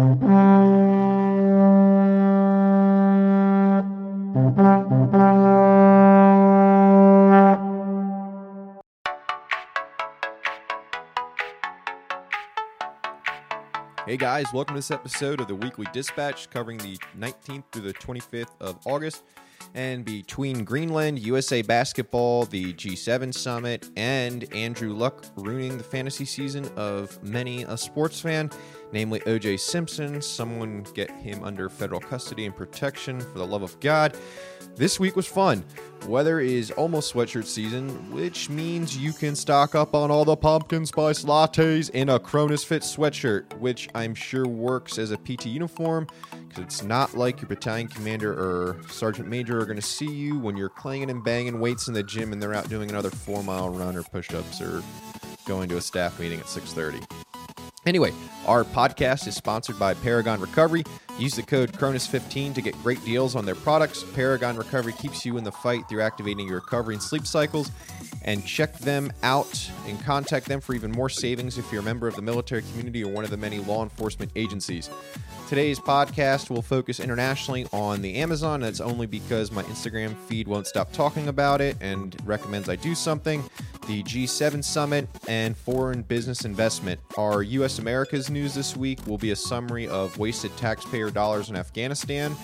Hey guys, welcome to this episode of the Weekly Dispatch covering the 19th through the 25th of August. And between Greenland, USA Basketball, the G7 Summit, and Andrew Luck ruining the fantasy season of many a sports fan, namely OJ Simpson, someone get him under federal custody and protection for the love of God. This week was fun. Weather is almost sweatshirt season, which means you can stock up on all the pumpkin spice lattes in a Cronus Fit sweatshirt, which I'm sure works as a PT uniform because it's not like your battalion commander or sergeant major are going to see you when you're clanging and banging weights in the gym and they're out doing another four mile run or push-ups or going to a staff meeting at 6.30 Anyway, our podcast is sponsored by Paragon Recovery. Use the code CRONUS15 to get great deals on their products. Paragon Recovery keeps you in the fight through activating your recovery and sleep cycles. And check them out and contact them for even more savings if you're a member of the military community or one of the many law enforcement agencies. Today's podcast will focus internationally on the Amazon. That's only because my Instagram feed won't stop talking about it and recommends I do something. The G7 Summit and foreign business investment. Our U.S. America's news this week will be a summary of wasted taxpayer dollars in Afghanistan,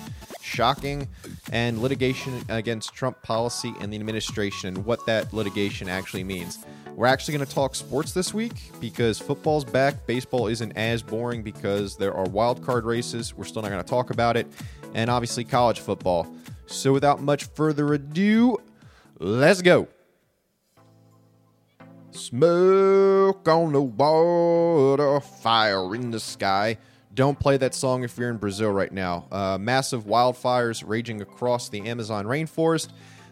shocking, and litigation against Trump policy and the administration and what that litigation actually means. We're actually going to talk sports this week because football's back. Baseball isn't as boring because there are wild card races. We're still not going to talk about it. And obviously, college football. So, without much further ado, let's go. Smoke on the water, fire in the sky. Don't play that song if you're in Brazil right now. Uh, massive wildfires raging across the Amazon rainforest.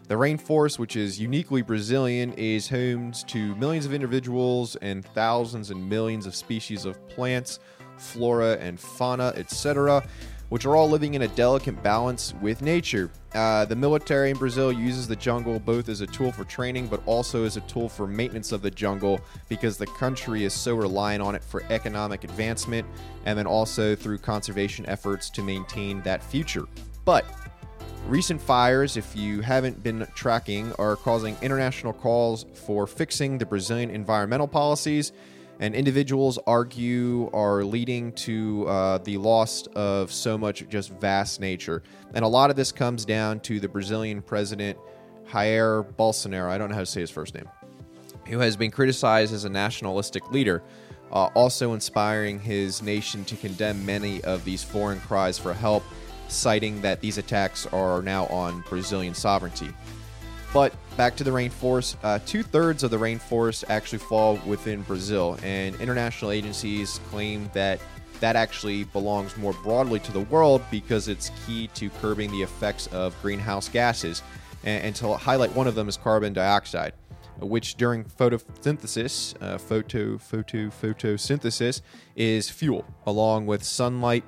The rainforest, which is uniquely Brazilian, is home to millions of individuals and thousands and millions of species of plants, flora, and fauna, etc., which are all living in a delicate balance with nature. Uh, the military in Brazil uses the jungle both as a tool for training but also as a tool for maintenance of the jungle because the country is so reliant on it for economic advancement and then also through conservation efforts to maintain that future. But Recent fires, if you haven't been tracking, are causing international calls for fixing the Brazilian environmental policies, and individuals argue are leading to uh, the loss of so much just vast nature. And a lot of this comes down to the Brazilian president, Jair Bolsonaro. I don't know how to say his first name, who has been criticized as a nationalistic leader. Uh, also inspiring his nation to condemn many of these foreign cries for help citing that these attacks are now on Brazilian sovereignty. But back to the rainforest, uh, two thirds of the rainforest actually fall within Brazil, and international agencies claim that that actually belongs more broadly to the world because it's key to curbing the effects of greenhouse gases. And, and to highlight one of them is carbon dioxide, which during photosynthesis, uh, photo, photo, photosynthesis is fuel, along with sunlight,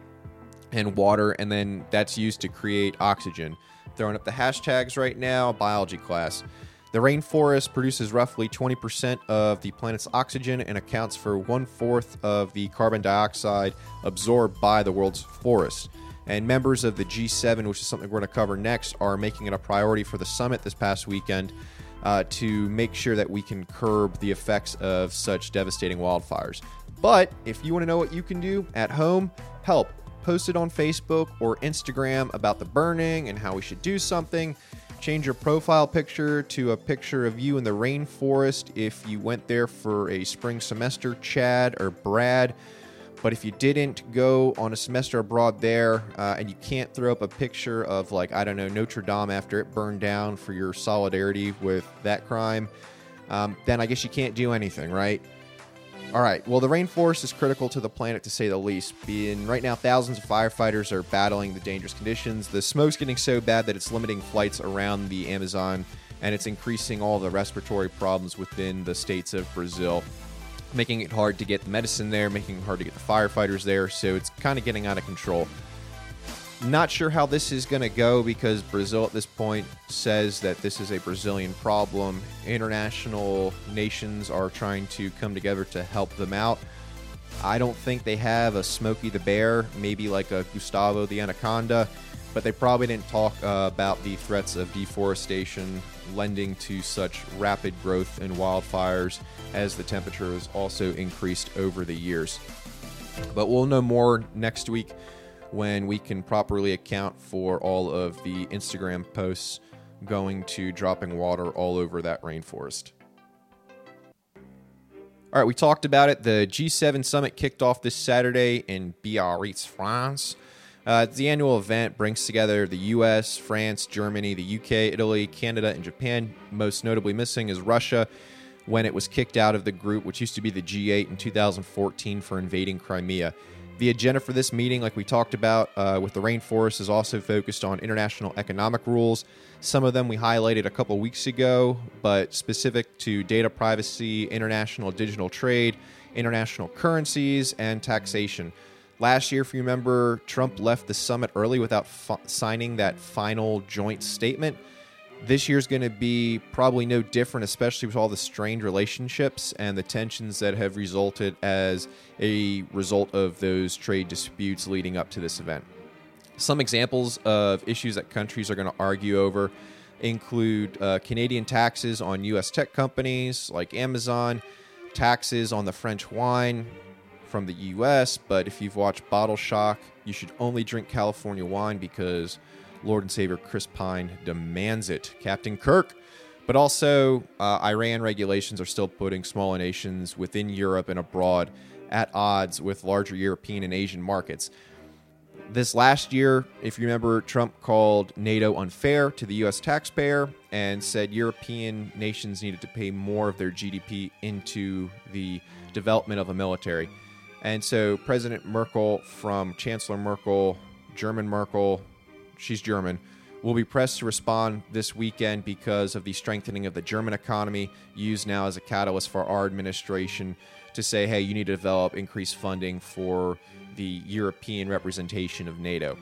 and water, and then that's used to create oxygen. Throwing up the hashtags right now, biology class. The rainforest produces roughly 20% of the planet's oxygen and accounts for one fourth of the carbon dioxide absorbed by the world's forests. And members of the G7, which is something we're going to cover next, are making it a priority for the summit this past weekend uh, to make sure that we can curb the effects of such devastating wildfires. But if you want to know what you can do at home, help posted on Facebook or Instagram about the burning and how we should do something. Change your profile picture to a picture of you in the rainforest if you went there for a spring semester, Chad or Brad. But if you didn't go on a semester abroad there uh, and you can't throw up a picture of, like, I don't know, Notre Dame after it burned down for your solidarity with that crime, um, then I guess you can't do anything, right? All right. Well, the rainforest is critical to the planet, to say the least. Being right now, thousands of firefighters are battling the dangerous conditions. The smoke's getting so bad that it's limiting flights around the Amazon, and it's increasing all the respiratory problems within the states of Brazil, making it hard to get the medicine there, making it hard to get the firefighters there. So it's kind of getting out of control. Not sure how this is going to go because Brazil at this point says that this is a Brazilian problem. International nations are trying to come together to help them out. I don't think they have a Smokey the Bear, maybe like a Gustavo the Anaconda, but they probably didn't talk uh, about the threats of deforestation lending to such rapid growth in wildfires as the temperature has also increased over the years. But we'll know more next week when we can properly account for all of the Instagram posts going to dropping water all over that rainforest. All right, we talked about it. The G7 summit kicked off this Saturday in Biarritz, France. Uh, the annual event brings together the US, France, Germany, the UK, Italy, Canada, and Japan. Most notably missing is Russia when it was kicked out of the group, which used to be the G8 in 2014 for invading Crimea. The agenda for this meeting, like we talked about uh, with the rainforest, is also focused on international economic rules. Some of them we highlighted a couple weeks ago, but specific to data privacy, international digital trade, international currencies, and taxation. Last year, if you remember, Trump left the summit early without signing that final joint statement. This year's going to be probably no different, especially with all the strained relationships and the tensions that have resulted as a result of those trade disputes leading up to this event. Some examples of issues that countries are going to argue over include uh, Canadian taxes on U.S. tech companies like Amazon, taxes on the French wine from the U.S., but if you've watched Bottle Shock, you should only drink California wine because Lord and Savior Chris Pine demands it. Captain Kirk. But also, uh, Iran regulations are still putting smaller nations within Europe and abroad at odds with larger European and Asian markets. This last year, if you remember, Trump called NATO unfair to the U.S. taxpayer and said European nations needed to pay more of their GDP into the development of a military. And so President Merkel, from Chancellor Merkel, German Merkel, she's German, will be pressed to respond this weekend because of the strengthening of the German economy, used now as a catalyst for our administration to say, hey, you need to develop increased funding for the European representation of NATO.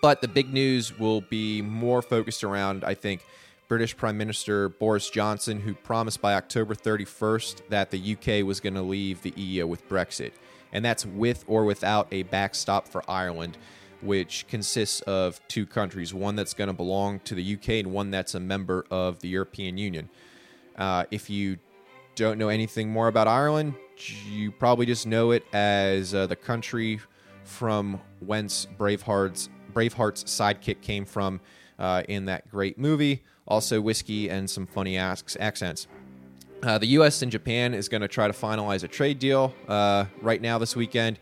But the big news will be more focused around, I think, British Prime Minister Boris Johnson, who promised by October 31st that the UK was going to leave the EU with Brexit. And that's with or without a backstop for Ireland which consists of two countries one that's going to belong to the UK and one that's a member of the European Union. Uh, if you don't know anything more about Ireland, you probably just know it as uh, the country from whence Braveheart's, Braveheart's sidekick came from uh, in that great movie. Also, whiskey and some funny asks, accents. Uh, the U.S. and Japan is going to try to finalize a trade deal uh, right now this weekend.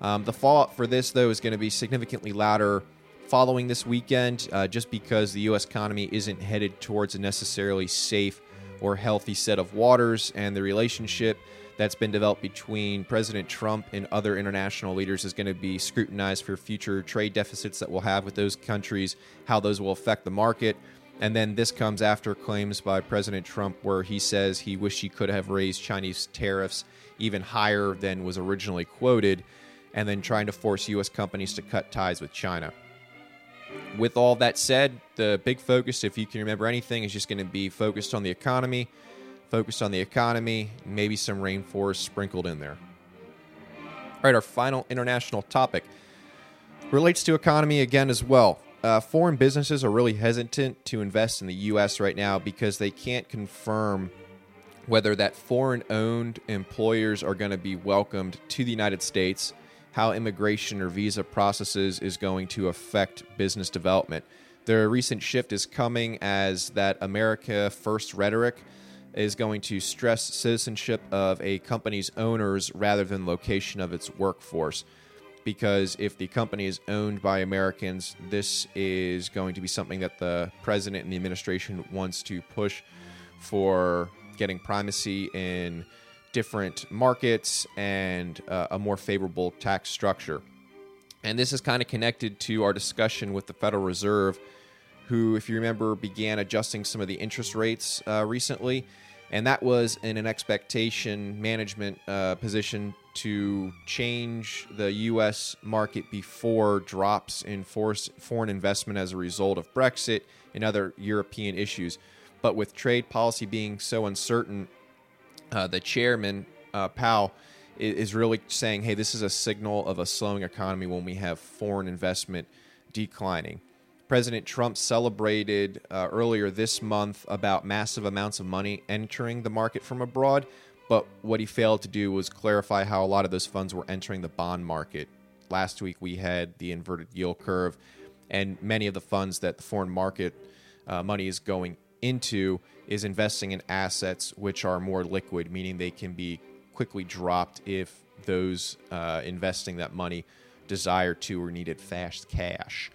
Um, the fallout for this, though, is going to be significantly louder following this weekend, uh, just because the U.S. economy isn't headed towards a necessarily safe or healthy set of waters, and the relationship that's been developed between President Trump and other international leaders is going to be scrutinized for future trade deficits that we'll have with those countries, how those will affect the market. And then this comes after claims by President Trump where he says he wished he could have raised Chinese tariffs even higher than was originally quoted and then trying to force U.S. companies to cut ties with China. With all that said, the big focus, if you can remember anything, is just going to be focused on the economy, focused on the economy, maybe some rainforest sprinkled in there. All right, our final international topic relates to economy again as well. Uh, foreign businesses are really hesitant to invest in the U.S. right now because they can't confirm whether that foreign owned employers are going to be welcomed to the United States how immigration or visa processes is going to affect business development. The recent shift is coming as that America First rhetoric is going to stress citizenship of a company's owners rather than location of its workforce. Because if the company is owned by Americans, this is going to be something that the president and the administration wants to push for getting primacy in different markets and uh, a more favorable tax structure. And this is kind of connected to our discussion with the Federal Reserve, who, if you remember, began adjusting some of the interest rates uh, recently. And that was in an expectation management uh, position to change the U.S. market before drops in force, foreign investment as a result of Brexit and other European issues. But with trade policy being so uncertain, uh, the chairman, uh, Powell, is really saying, hey, this is a signal of a slowing economy when we have foreign investment declining. President Trump celebrated uh, earlier this month about massive amounts of money entering the market from abroad, but what he failed to do was clarify how a lot of those funds were entering the bond market. Last week we had the inverted yield curve, and many of the funds that the foreign market uh, money is going into is investing in assets which are more liquid, meaning they can be quickly dropped if those uh, investing that money desire to or needed fast cash.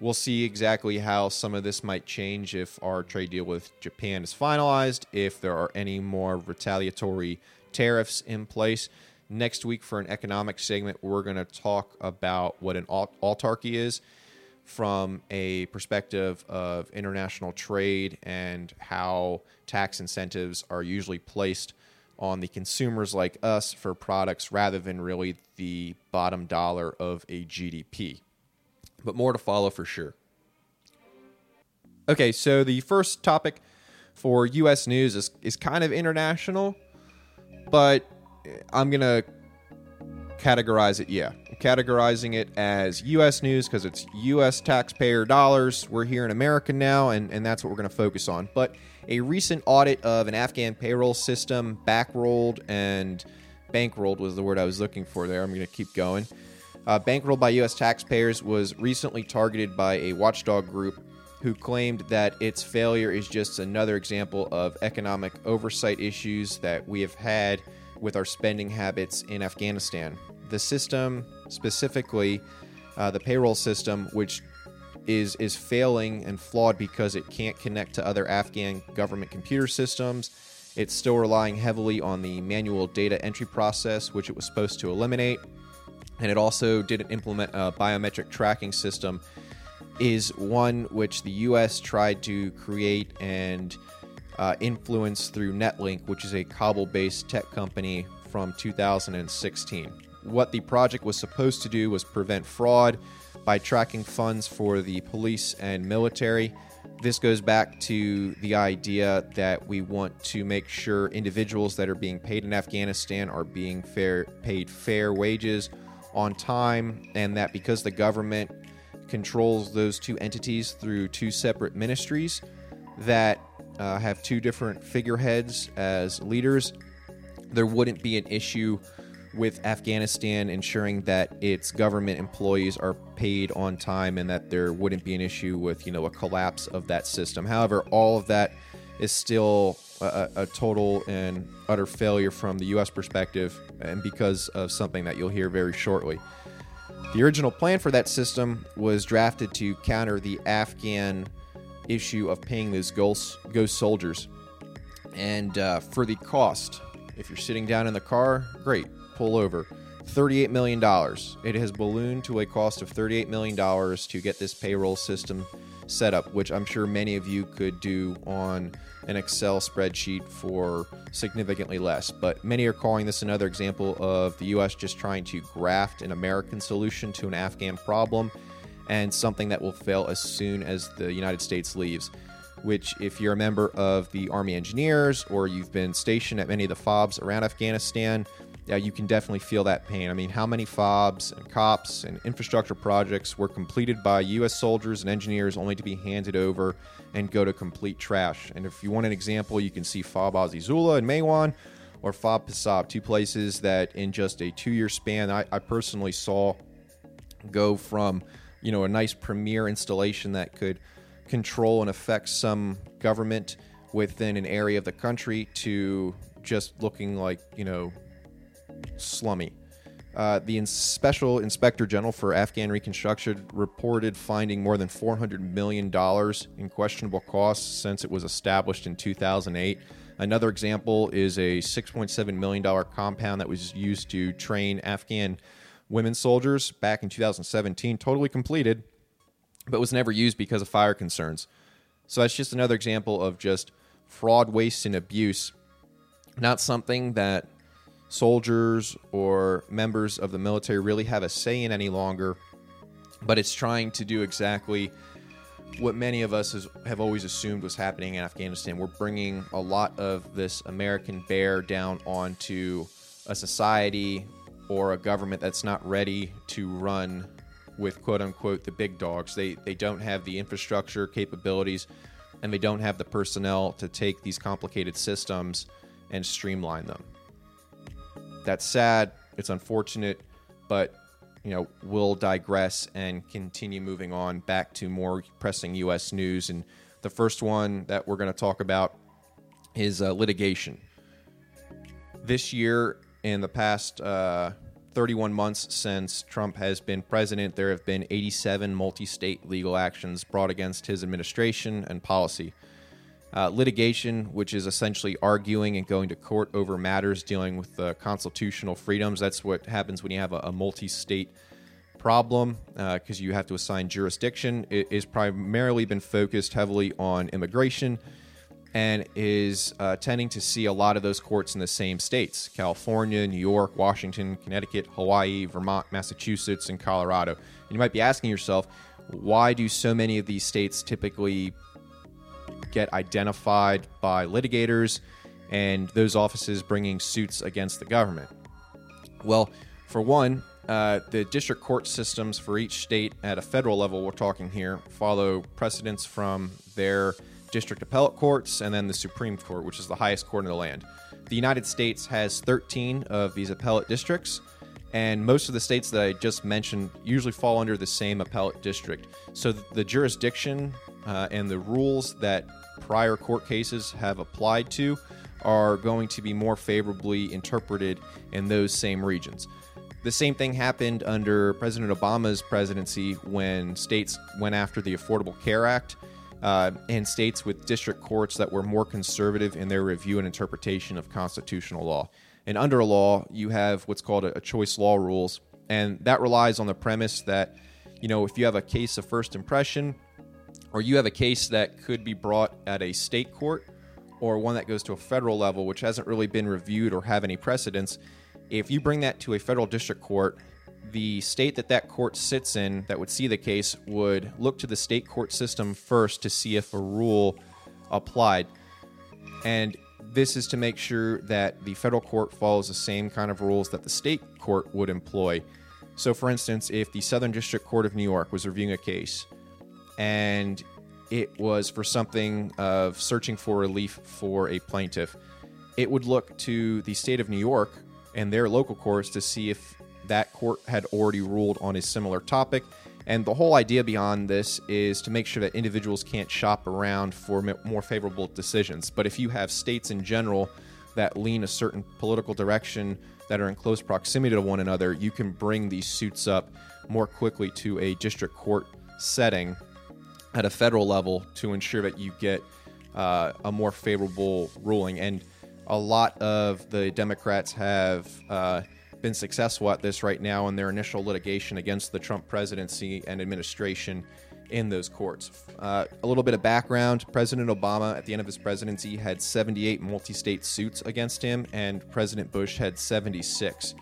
We'll see exactly how some of this might change if our trade deal with Japan is finalized, if there are any more retaliatory tariffs in place. Next week, for an economic segment, we're going to talk about what an autarky is from a perspective of international trade and how tax incentives are usually placed on the consumers like us for products rather than really the bottom dollar of a GDP. But more to follow for sure. Okay, so the first topic for US news is, is kind of international, but I'm going to categorize it, yeah. Categorizing it as US news because it's US taxpayer dollars. We're here in America now, and, and that's what we're going to focus on. But a recent audit of an Afghan payroll system, backrolled and bankrolled was the word I was looking for there. I'm going to keep going. Uh, bankrolled by U.S. taxpayers was recently targeted by a watchdog group who claimed that its failure is just another example of economic oversight issues that we have had with our spending habits in Afghanistan. The system, specifically uh, the payroll system, which is is failing and flawed because it can't connect to other Afghan government computer systems. It's still relying heavily on the manual data entry process, which it was supposed to eliminate. And it also didn't implement a biometric tracking system, is one which the US tried to create and uh, influence through Netlink, which is a Kabul based tech company from 2016. What the project was supposed to do was prevent fraud by tracking funds for the police and military. This goes back to the idea that we want to make sure individuals that are being paid in Afghanistan are being fair, paid fair wages on time, and that because the government controls those two entities through two separate ministries that uh, have two different figureheads as leaders, there wouldn't be an issue with Afghanistan ensuring that its government employees are paid on time and that there wouldn't be an issue with you know a collapse of that system. However, all of that is still a, a total and utter failure from the U.S. perspective, and because of something that you'll hear very shortly. The original plan for that system was drafted to counter the Afghan issue of paying those ghost, ghost soldiers. And uh, for the cost, if you're sitting down in the car, great pull over. $38 million. It has ballooned to a cost of $38 million to get this payroll system set up, which I'm sure many of you could do on an Excel spreadsheet for significantly less. But many are calling this another example of the U.S. just trying to graft an American solution to an Afghan problem and something that will fail as soon as the United States leaves. Which, if you're a member of the Army Engineers or you've been stationed at many of the FOBs around Afghanistan, yeah, you can definitely feel that pain. I mean, how many FOBs and COPs and infrastructure projects were completed by U.S. soldiers and engineers only to be handed over and go to complete trash? And if you want an example, you can see FOB Azizullah and Maiwand or FOB Pasab, two places that in just a two year span, I, I personally saw go from, you know, a nice premier installation that could control and affect some government within an area of the country to just looking like, you know, slummy. Uh, the Special Inspector General for Afghan Reconstruction reported finding more than $400 million in questionable costs since it was established in 2008. Another example is a $6.7 million compound that was used to train Afghan women soldiers back in 2017, totally completed, but was never used because of fire concerns. So that's just another example of just fraud, waste, and abuse. Not something that soldiers or members of the military really have a say in any longer, but it's trying to do exactly what many of us has, have always assumed was happening in Afghanistan. We're bringing a lot of this American bear down onto a society or a government that's not ready to run with quote unquote the big dogs. They they don't have the infrastructure capabilities and they don't have the personnel to take these complicated systems and streamline them. That's sad, it's unfortunate, but you know, we'll digress and continue moving on back to more pressing US news and the first one that we're going to talk about is uh, litigation. This year, in the past uh, 31 months since Trump has been president, there have been 87 multi state legal actions brought against his administration and policy. Uh, litigation, which is essentially arguing and going to court over matters dealing with constitutional freedoms. That's what happens when you have a, a multi state problem because uh, you have to assign jurisdiction. It is primarily been focused heavily on immigration and is uh, tending to see a lot of those courts in the same states California, New York, Washington, Connecticut, Hawaii, Vermont, Massachusetts, and Colorado. And you might be asking yourself, why do so many of these states typically get identified by litigators and those offices bringing suits against the government? Well, for one, uh, the district court systems for each state at a federal level, we're talking here, follow precedents from their district appellate courts and then the Supreme Court, which is the highest court in the land. The United States has 13 of these appellate districts, and most of the states that I just mentioned usually fall under the same appellate district. So the jurisdiction uh, and the rules that prior court cases have applied to are going to be more favorably interpreted in those same regions. The same thing happened under President Obama's presidency when states went after the Affordable Care Act. Uh, and states with district courts that were more conservative in their review and interpretation of constitutional law. And under a law, you have what's called a, a choice law rules, and that relies on the premise that, you know, if you have a case of first impression, or you have a case that could be brought at a state court, or one that goes to a federal level, which hasn't really been reviewed or have any precedents, if you bring that to a federal district court, the state that that court sits in that would see the case would look to the state court system first to see if a rule applied. And this is to make sure that the federal court follows the same kind of rules that the state court would employ. So, for instance, if the Southern District Court of New York was reviewing a case and it was for something of searching for relief for a plaintiff, it would look to the state of New York and their local courts to see if that court had already ruled on a similar topic. And the whole idea beyond this is to make sure that individuals can't shop around for more favorable decisions. But if you have states in general that lean a certain political direction that are in close proximity to one another, you can bring these suits up more quickly to a district court setting at a federal level to ensure that you get uh, a more favorable ruling. And a lot of the Democrats have uh, been successful at this right now in their initial litigation against the Trump presidency and administration in those courts. Uh, a little bit of background President Obama, at the end of his presidency, had 78 multi state suits against him, and President Bush had 76.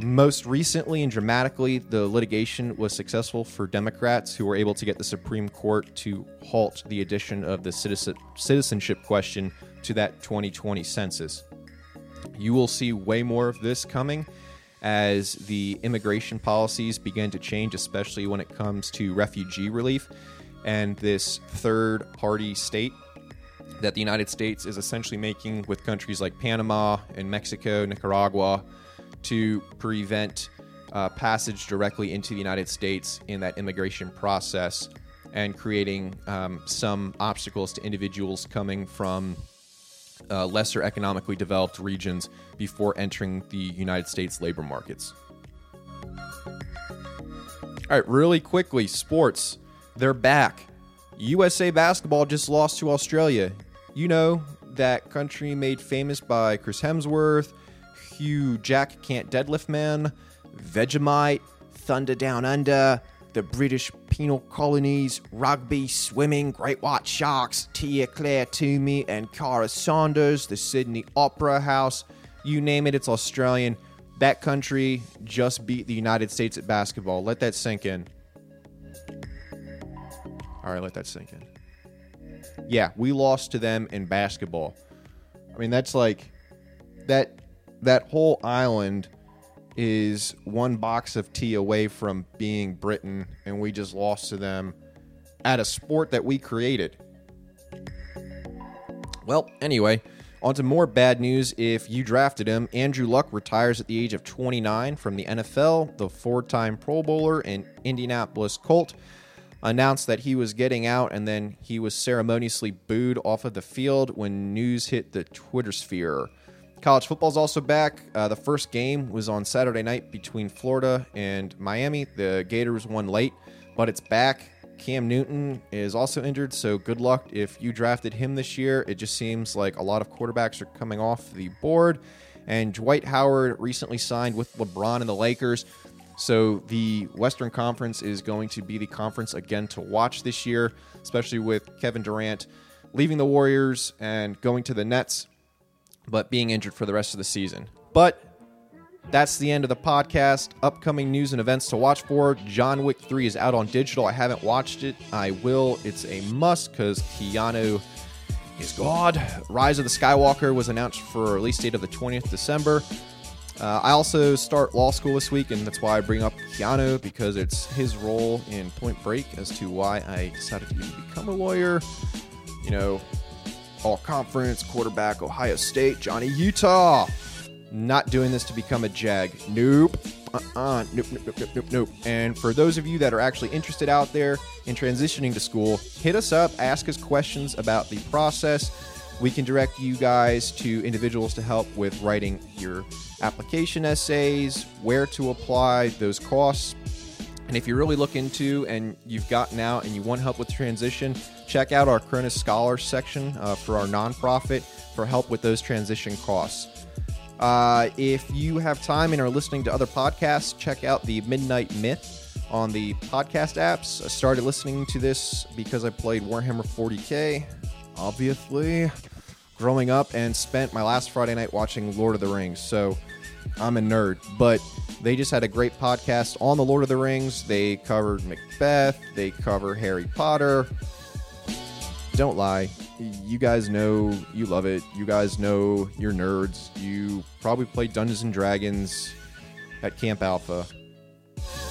Most recently and dramatically, the litigation was successful for Democrats who were able to get the Supreme Court to halt the addition of the citizenship question to that 2020 census. You will see way more of this coming as the immigration policies begin to change, especially when it comes to refugee relief and this third party state that the United States is essentially making with countries like Panama and Mexico, Nicaragua, to prevent uh, passage directly into the United States in that immigration process and creating um, some obstacles to individuals coming from uh, lesser economically developed regions before entering the United States labor markets. All right, really quickly, sports. They're back. USA basketball just lost to Australia. You know, that country made famous by Chris Hemsworth, Hugh Jack Can't Deadlift Man, Vegemite, Thunder Down Under, the British penal colonies, rugby, swimming, great white sharks, Tia Clair Toomey and Kara Saunders, the Sydney Opera House, you name it, it's Australian. That country just beat the United States at basketball. Let that sink in. All right, let that sink in. Yeah, we lost to them in basketball. I mean, that's like that that whole island is one box of tea away from being Britain, and we just lost to them at a sport that we created. Well, anyway, on to more bad news. If you drafted him, Andrew Luck retires at the age of 29 from the NFL. The four time Pro Bowler and Indianapolis Colt announced that he was getting out, and then he was ceremoniously booed off of the field when news hit the Twitter sphere. College football is also back. Uh, the first game was on Saturday night between Florida and Miami. The Gators won late, but it's back. Cam Newton is also injured, so good luck if you drafted him this year. It just seems like a lot of quarterbacks are coming off the board. And Dwight Howard recently signed with LeBron and the Lakers. So the Western Conference is going to be the conference again to watch this year, especially with Kevin Durant leaving the Warriors and going to the Nets, but being injured for the rest of the season. But that's the end of the podcast. Upcoming news and events to watch for. John Wick 3 is out on digital. I haven't watched it. I will. It's a must because Keanu is God. Rise of the Skywalker was announced for release date of the 20th December. Uh, I also start law school this week, and that's why I bring up Keanu because it's his role in Point Break as to why I decided to become a lawyer. You know, all conference, quarterback, Ohio State, Johnny Utah. Not doing this to become a JAG. Nope. Uh-uh. Nope, nope, nope, nope, nope. And for those of you that are actually interested out there in transitioning to school, hit us up, ask us questions about the process. We can direct you guys to individuals to help with writing your application essays, where to apply, those costs. And if you're really looking to and you've gotten out and you want help with transition, check out our Cronus Scholars section uh, for our nonprofit for help with those transition costs. Uh, if you have time and are listening to other podcasts, check out the Midnight Myth on the podcast apps. I started listening to this because I played Warhammer 40k, obviously, growing up, and spent my last Friday night watching Lord of the Rings. So I'm a nerd, but they just had a great podcast on the Lord of the Rings. They covered Macbeth, they cover Harry Potter. Don't lie, you guys know you love it. You guys know you're nerds. You probably played Dungeons and Dragons at Camp Alpha.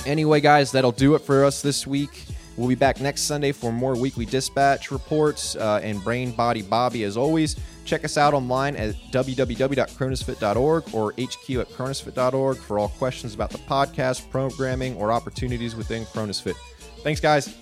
Anyway, guys, that'll do it for us this week. We'll be back next Sunday for more weekly dispatch reports uh, and Brain Body Bobby as always. Check us out online at www.cronusfit.org or hq at cronusfit.org for all questions about the podcast, programming, or opportunities within Cronusfit. Thanks, guys.